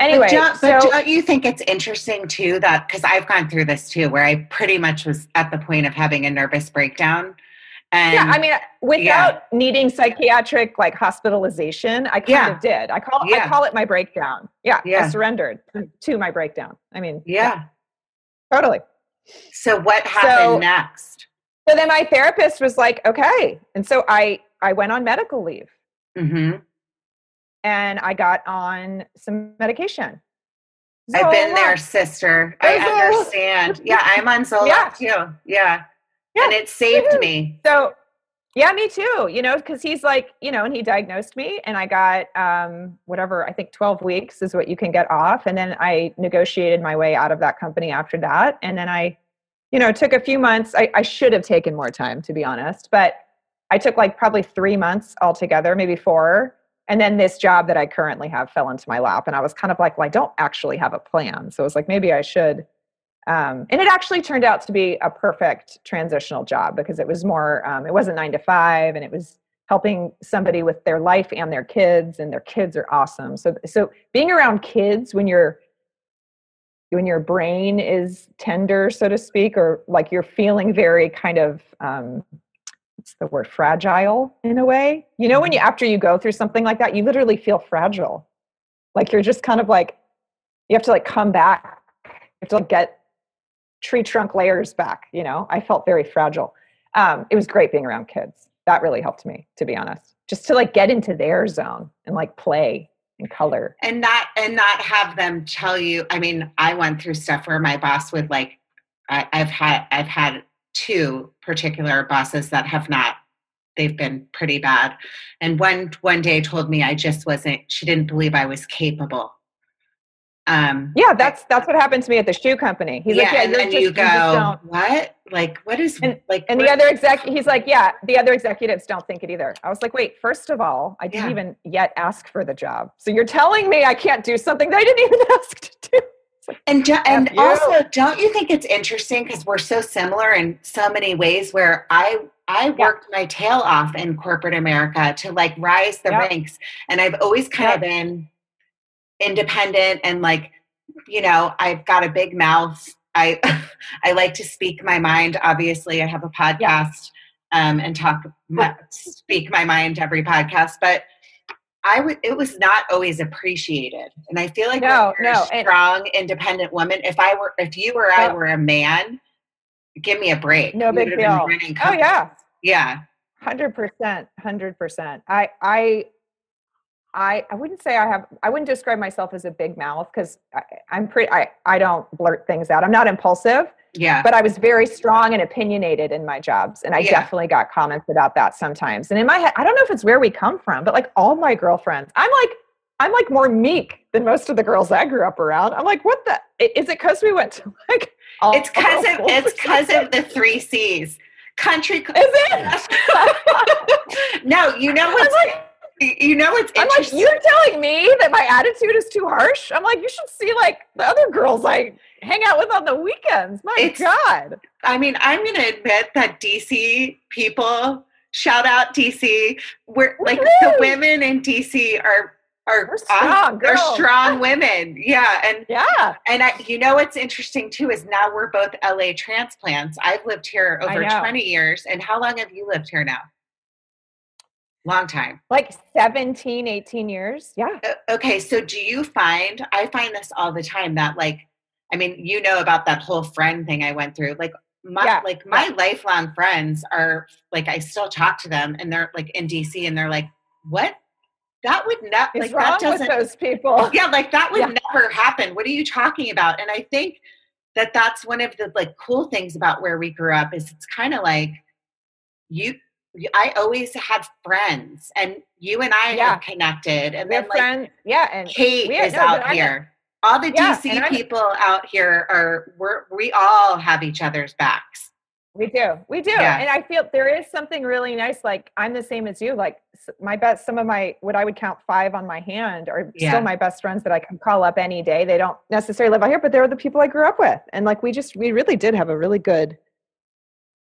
Speaker 3: Anyway, but,
Speaker 1: don't, so, but don't you think it's interesting too that because I've gone through this too, where I pretty much was at the point of having a nervous breakdown,
Speaker 3: And yeah, I mean, without yeah. needing psychiatric like hospitalization, I kind yeah. of did. I call yeah. I call it my breakdown. Yeah, yeah. I surrendered to my breakdown. I mean,
Speaker 1: yeah,
Speaker 3: totally.
Speaker 1: So what happened so, next?
Speaker 3: So then my therapist was like, "Okay," and so I I went on medical leave. Mm-hmm. And I got on some medication.
Speaker 1: I've been there, sister. I understand. Yeah, I'm on Zoloft yeah. too. Yeah. yeah. And it saved me.
Speaker 3: So, yeah, me too. You know, because he's like, you know, and he diagnosed me, and I got um, whatever, I think 12 weeks is what you can get off. And then I negotiated my way out of that company after that. And then I, you know, took a few months. I, I should have taken more time, to be honest. But I took like probably three months altogether, maybe four. And then this job that I currently have fell into my lap. And I was kind of like, well, I don't actually have a plan. So I was like, maybe I should. Um, and it actually turned out to be a perfect transitional job because it was more, um, it wasn't nine to five and it was helping somebody with their life and their kids and their kids are awesome. So, so being around kids when you're, when your brain is tender, so to speak, or like you're feeling very kind of um, what's the word fragile in a way. You know when you mm-hmm. after you go through something like that you literally feel fragile. Like you're just kind of like you have to like come back. You have to like get tree trunk layers back you know? I felt very fragile. Um, it was great being around kids. That really helped me to be honest. Just to like get into their zone and like play and color.
Speaker 1: And not and not have them tell you i mean i went through stuff where my boss would like I, i've had i've had two particular bosses that have not they've been pretty bad. And one one day told me i just wasn't she didn't believe i was capable.
Speaker 3: Um yeah that's that's what happened to me at the shoe company.
Speaker 1: He's yeah, like yeah and then just, you go you what? Like what is
Speaker 3: and,
Speaker 1: like
Speaker 3: and the other exec he's like yeah the other executives don't think it either. I was like wait first of all i didn't yeah. even yet ask for the job. So you're telling me i can't do something that i didn't even ask to do
Speaker 1: and do, and also, don't you think it's interesting because we're so similar in so many ways? Where I I worked my tail off in corporate America to like rise the ranks, and I've always kind of been independent and like you know I've got a big mouth. I I like to speak my mind. Obviously, I have a podcast um, and talk my, speak my mind every podcast, but I would it was not always appreciated. And I feel like no, no, a strong, independent woman, if I were if you or I were a man, give me a break.
Speaker 3: No big deal. Oh yeah.
Speaker 1: Yeah.
Speaker 3: Hundred percent. Hundred percent. I I I, I wouldn't say I have I wouldn't describe myself as a big mouth because I'm pretty I, I don't blurt things out. I'm not impulsive.
Speaker 1: Yeah.
Speaker 3: But I was very strong and opinionated in my jobs. And I yeah. definitely got comments about that sometimes. And in my head, I don't know if it's where we come from, but like all my girlfriends, I'm like, I'm like more meek than most of the girls I grew up around. I'm like, what the is it because we went to like
Speaker 1: all, it's because of it's because of the three C's. Country
Speaker 3: Is it?
Speaker 1: no, you know what's you know it's
Speaker 3: I'm like, you're telling me that my attitude is too harsh? I'm like, you should see like the other girls I hang out with on the weekends. My it's, God.
Speaker 1: I mean, I'm going to admit that DC people, shout out DC, we're like the women in DC are are strong, are strong women. Yeah. And
Speaker 3: yeah.
Speaker 1: And I, you know what's interesting too is now we're both LA transplants. I've lived here over 20 years. And how long have you lived here now? Long time.
Speaker 3: Like 17, 18 years. Yeah.
Speaker 1: Okay. So do you find, I find this all the time that like I mean, you know about that whole friend thing I went through. Like my yeah. like my yeah. lifelong friends are like I still talk to them and they're like in DC and they're like, "What? That would not
Speaker 3: like
Speaker 1: wrong that
Speaker 3: doesn't those people."
Speaker 1: Yeah, like that would yeah. never happen. What are you talking about? And I think that that's one of the like cool things about where we grew up is it's kind of like you I always had friends, and you and I yeah. have connected, and
Speaker 3: we
Speaker 1: then like
Speaker 3: friends. yeah, and
Speaker 1: Kate is no, out here all the yeah, DC people out here are we're, we all have each other's backs.
Speaker 3: We do. We do. Yeah. And I feel there is something really nice. Like I'm the same as you. Like my best, some of my, what I would count five on my hand are still my best friends that I can call up any day. They don't necessarily live out here, but they're the people I grew up with. And like, we just, we really did have a really good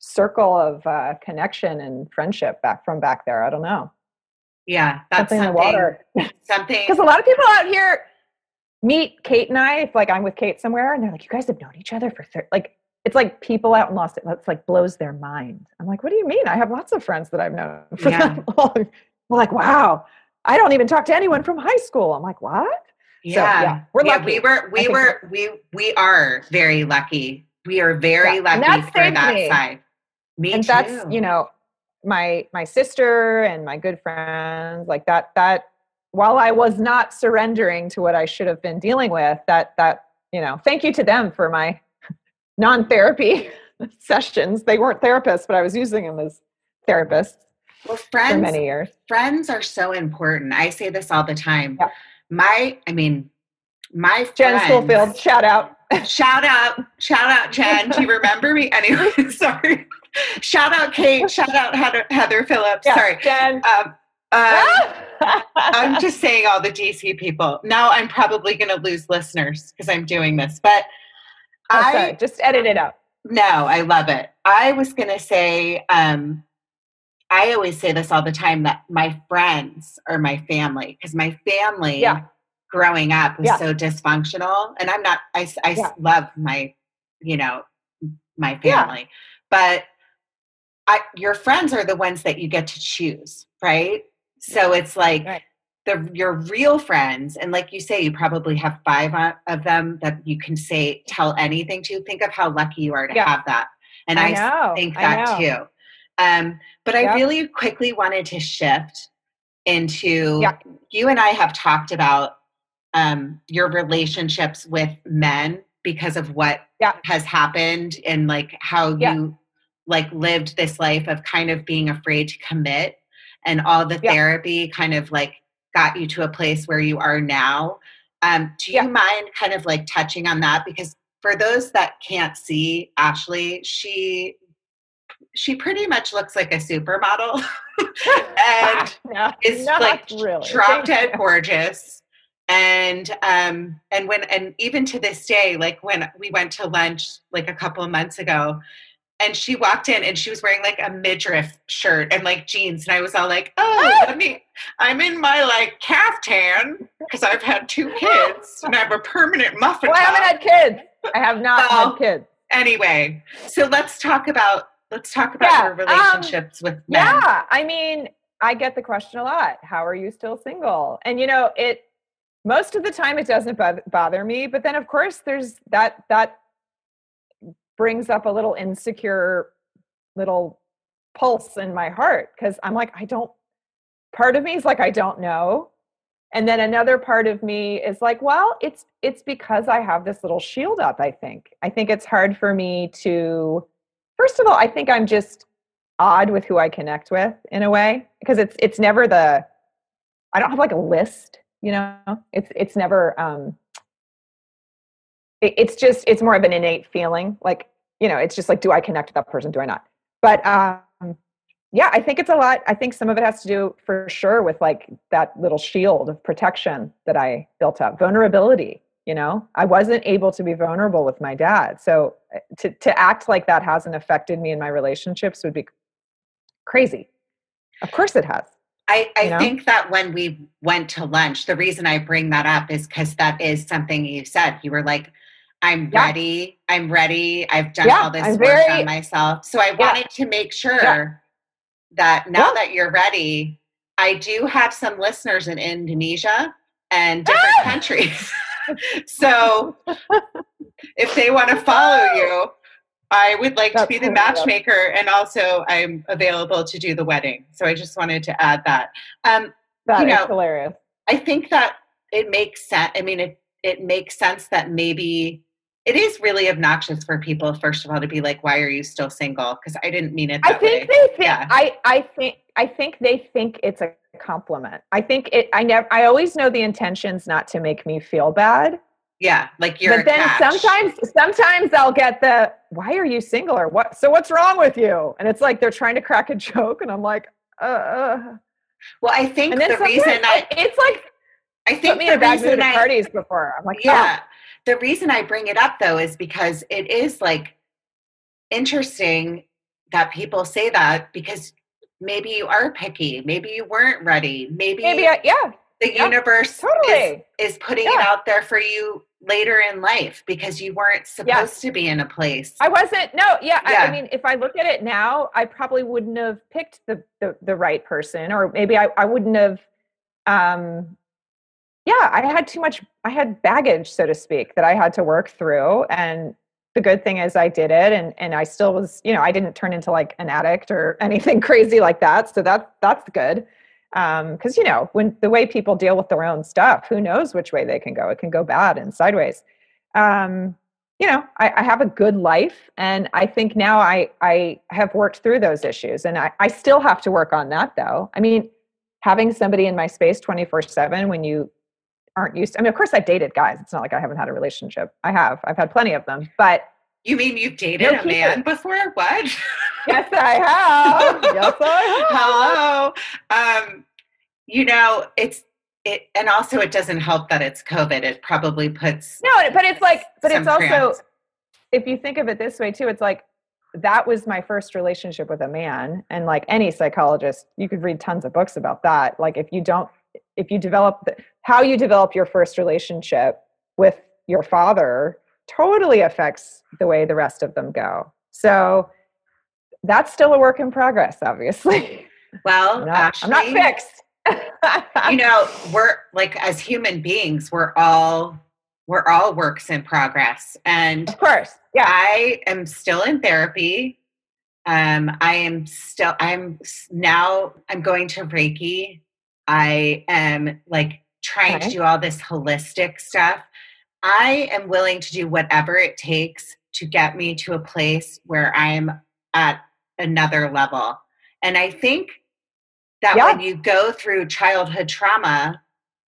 Speaker 3: circle of uh, connection and friendship back from back there. I don't know.
Speaker 1: Yeah.
Speaker 3: That's something, something in the water.
Speaker 1: Something.
Speaker 3: Because a lot of people out here, meet Kate and I, if like I'm with Kate somewhere and they're like, you guys have known each other for thir-, like it's like people out in Los Angeles, like blows their mind. I'm like, what do you mean? I have lots of friends that I've known for yeah. that long. I'm like, wow, I don't even talk to anyone from high school. I'm like, what?
Speaker 1: Yeah, so, yeah we're yeah, lucky. We were, we were, we we are very lucky. We are very yeah. lucky for that me. side. Me
Speaker 3: and
Speaker 1: too.
Speaker 3: that's you know my my sister and my good friends like that that while I was not surrendering to what I should have been dealing with, that that you know, thank you to them for my non-therapy sessions. They weren't therapists, but I was using them as therapists. Well, friends, for many years.
Speaker 1: Friends are so important. I say this all the time. Yeah. My, I mean, my
Speaker 3: Jen friends, Schoolfield, shout out.
Speaker 1: Shout out, shout out, Jen. Do you remember me? Anyway, sorry. Shout out, Kate. Shout out, Heather, Heather Phillips. Yeah, sorry,
Speaker 3: Jen.
Speaker 1: Um, um, I'm just saying all the DC people. Now I'm probably going to lose listeners because I'm doing this, but
Speaker 3: oh, I just edit it out.
Speaker 1: No, I love it. I was going to say, um, I always say this all the time that my friends are my family because my family yeah. growing up was yeah. so dysfunctional. And I'm not, I, I yeah. love my, you know, my family, but I, your friends are the ones that you get to choose, right? So it's like, right. The, your real friends and like you say you probably have five of them that you can say tell anything to think of how lucky you are to have that and i, I think that I too um, but I really quickly wanted to shift into yeah. you and I have talked about um, your relationships with men because of what yeah. has happened and like how yeah. you like lived this life of kind of being afraid to commit and all the therapy kind of like got you to a place where you are now. Um, do you mind kind of like touching on that? Because for those that can't see Ashley, she she pretty much looks like a supermodel and no, is like really. drop dead gorgeous and um and when and even to this day like when we went to lunch like a couple of months ago and she walked in and she was wearing like a midriff shirt and like jeans and i was all like oh let me i'm in my like caftan because i've had two kids and i have a permanent muffin
Speaker 3: well, i haven't had kids i have not had kids
Speaker 1: anyway so let's talk about Let's talk about yeah, your um, relationships um, with men.
Speaker 3: Yeah, I mean, I get the question a lot. How are you still single? And you know, it most of the time it doesn't bother me, but then of course there's that that brings up a little insecure little pulse in my heart because I'm like I don't part of me is like I don't know. And then another part of me is like, well, it's it's because I have this little shield up, I think. I think it's hard for me to first of all, I think I'm just odd with who I connect with in a way because it's it's never the I don't have like a list, you know. It's it's never um it, it's just it's more of an innate feeling like, you know, it's just like do I connect with that person, do I not? But um yeah, I think it's a lot. I think some of it has to do for sure with like that little shield of protection that I built up, vulnerability you know i wasn't able to be vulnerable with my dad so eh, to, to act like that hasn't affected me in my relationships would be crazy of course it has
Speaker 1: i, I you know? think that when we went to lunch the reason i bring that up is because that is something you said you were like i'm yeah. ready i'm ready i've done yeah, all this I'm work very, on myself so i yeah. wanted to make sure that now that you're ready i do have some listeners in indonesia and different ah! countries so if they want to follow you, I would like That's to be the matchmaker and also I'm available to do the wedding. So I just wanted to add that. Um,
Speaker 3: that you know, hilarious.
Speaker 1: I think that it makes sense. I mean, it, it makes sense that maybe it is really obnoxious for people, first of all, to be like, why are you still single? Because I didn't mean it I
Speaker 3: think
Speaker 1: way.
Speaker 3: they think, yeah. I, I think, I think they think it's a compliment. I think it, I never, I always know the intentions not to make me feel bad.
Speaker 1: Yeah, like you're.
Speaker 3: But then attached. sometimes, sometimes I'll get the, "Why are you single?" or "What?" So what's wrong with you? And it's like they're trying to crack a joke, and I'm like, uh. uh.
Speaker 1: Well, I think the reason I,
Speaker 3: it's like,
Speaker 1: I think
Speaker 3: put me in a bad mood at parties before. I'm like,
Speaker 1: yeah. Oh. The reason I bring it up though is because it is like interesting that people say that because maybe you are picky, maybe you weren't ready, maybe,
Speaker 3: maybe I, yeah,
Speaker 1: the
Speaker 3: yeah,
Speaker 1: universe totally. is, is putting yeah. it out there for you later in life because you weren't supposed to be in a place.
Speaker 3: I wasn't. No, yeah, yeah. I, I, mean, if I look at it now, I probably wouldn't have picked the the, the right person, or maybe I, I wouldn't have. Um, yeah, I had too much. I had baggage, so to speak, that I had to work through, and the good thing is I did it, and and I still was. You know, I didn't turn into like an addict or anything crazy like that. So that's that's good because um, you know when the way people deal with their own stuff who knows which way they can go it can go bad and sideways um, you know I, I, have a good life and i think now i i have worked through those issues and I, I still have to work on that though i mean having somebody in my space 24 7 when you aren't used to, i mean of course i've dated guys it's not like i haven't had a relationship i have i've had plenty of them but
Speaker 1: you mean you've dated no, a man before? What?
Speaker 3: yes, I have. yes, I
Speaker 1: have. Hello. Um, you know, it's it, and also it doesn't help that it's COVID. It probably puts
Speaker 3: no, but it's like, but it's also cramps. if you think of it this way too, it's like that was my first relationship with a man, and like any psychologist, you could read tons of books about that. Like if you don't, if you develop the, how you develop your first relationship with your father totally affects the way the rest of them go. So that's still a work in progress, obviously.
Speaker 1: Well,
Speaker 3: I'm not, actually, I'm not
Speaker 1: fixed. you know, we're like as human beings, we're all we're all works in progress. And
Speaker 3: of course, yeah.
Speaker 1: I am still in therapy. Um, I am still I'm now I'm going to Reiki. I am like trying okay. to do all this holistic stuff. I am willing to do whatever it takes to get me to a place where I'm at another level. And I think that yeah. when you go through childhood trauma,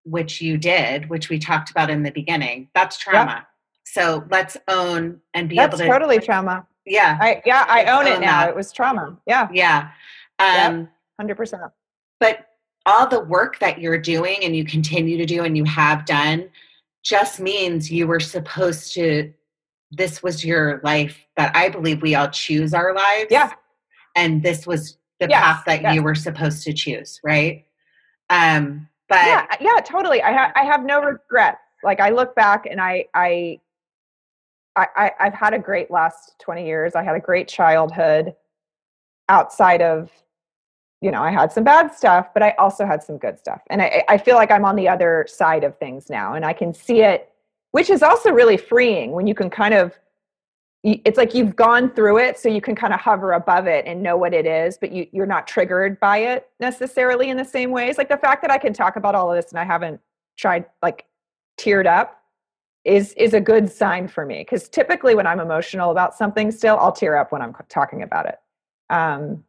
Speaker 1: which you did, which we talked about in the beginning, that's trauma. Yeah. So let's own and be
Speaker 3: that's
Speaker 1: able to
Speaker 3: totally trauma.
Speaker 1: Yeah.
Speaker 3: I yeah, I own, own it now. That. It was trauma. Yeah.
Speaker 1: Yeah. Um
Speaker 3: hundred percent.
Speaker 1: But all the work that you're doing and you continue to do and you have done just means you were supposed to this was your life that i believe we all choose our lives.
Speaker 3: Yeah.
Speaker 1: And this was the yes, path that yes. you were supposed to choose right? Um but
Speaker 3: yeah yeah totally. I ha- i have no regrets. Like i look back and i i I, I've had a great last 20 years. I had a great childhood outside of you know, I had some bad stuff, but I also had some good stuff. And I, I feel like I'm on the other side of things now and I can see it, which is also really freeing when you can kind of, it's like you've gone through it so you can kind of hover above it and know what it is, but you, you're not triggered by it necessarily in the same ways. Like the fact that I can talk about all of this and I haven't tried like teared up is is a good sign for me because typically when i'm emotional about something still i'll tear up when i'm talking about it um,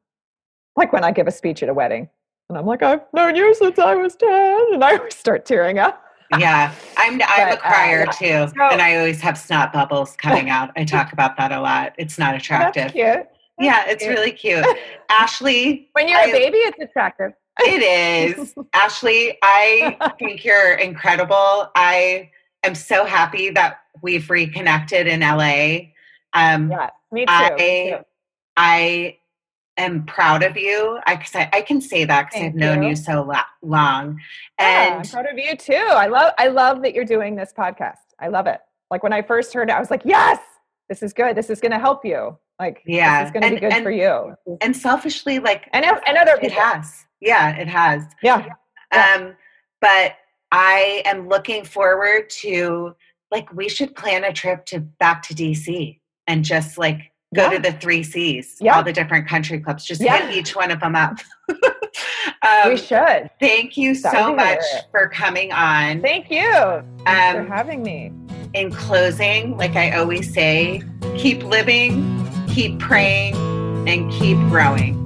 Speaker 3: like when I give a speech at a wedding and I'm like, I've known you since I was 10 and I start tearing up.
Speaker 1: yeah, I'm I'm but, a crier uh, too, so, and I always have snot bubbles coming out. I talk about that a lot. It's not attractive.
Speaker 3: cute. That's
Speaker 1: yeah, it's cute. really cute. Ashley,
Speaker 3: when you're I, a baby, it's attractive.
Speaker 1: it is. Ashley, I think you're incredible. I am so happy that we've reconnected in LA.
Speaker 3: Um, yeah, me too. I, me too.
Speaker 1: I am proud of you. I, I, I can say that because I've known you, you so la- long.
Speaker 3: And yeah, I'm proud of you too. I love I love that you're doing this podcast. I love it. Like when I first heard it, I was like, yes, this is good. This is going to help you. Like, yeah, this is going to be good
Speaker 1: and,
Speaker 3: for you.
Speaker 1: And selfishly, like,
Speaker 3: and and other people.
Speaker 1: it has. Yeah, it has.
Speaker 3: Yeah.
Speaker 1: Um, but I am looking forward to like we should plan a trip to back to DC and just like go yeah. to the three C's, yeah. all the different country clubs. Just yeah. hit each one of them up.
Speaker 3: um, we should.
Speaker 1: Thank you so much for coming on.
Speaker 3: Thank you um, for having me.
Speaker 1: In closing, like I always say, keep living, keep praying, and keep growing.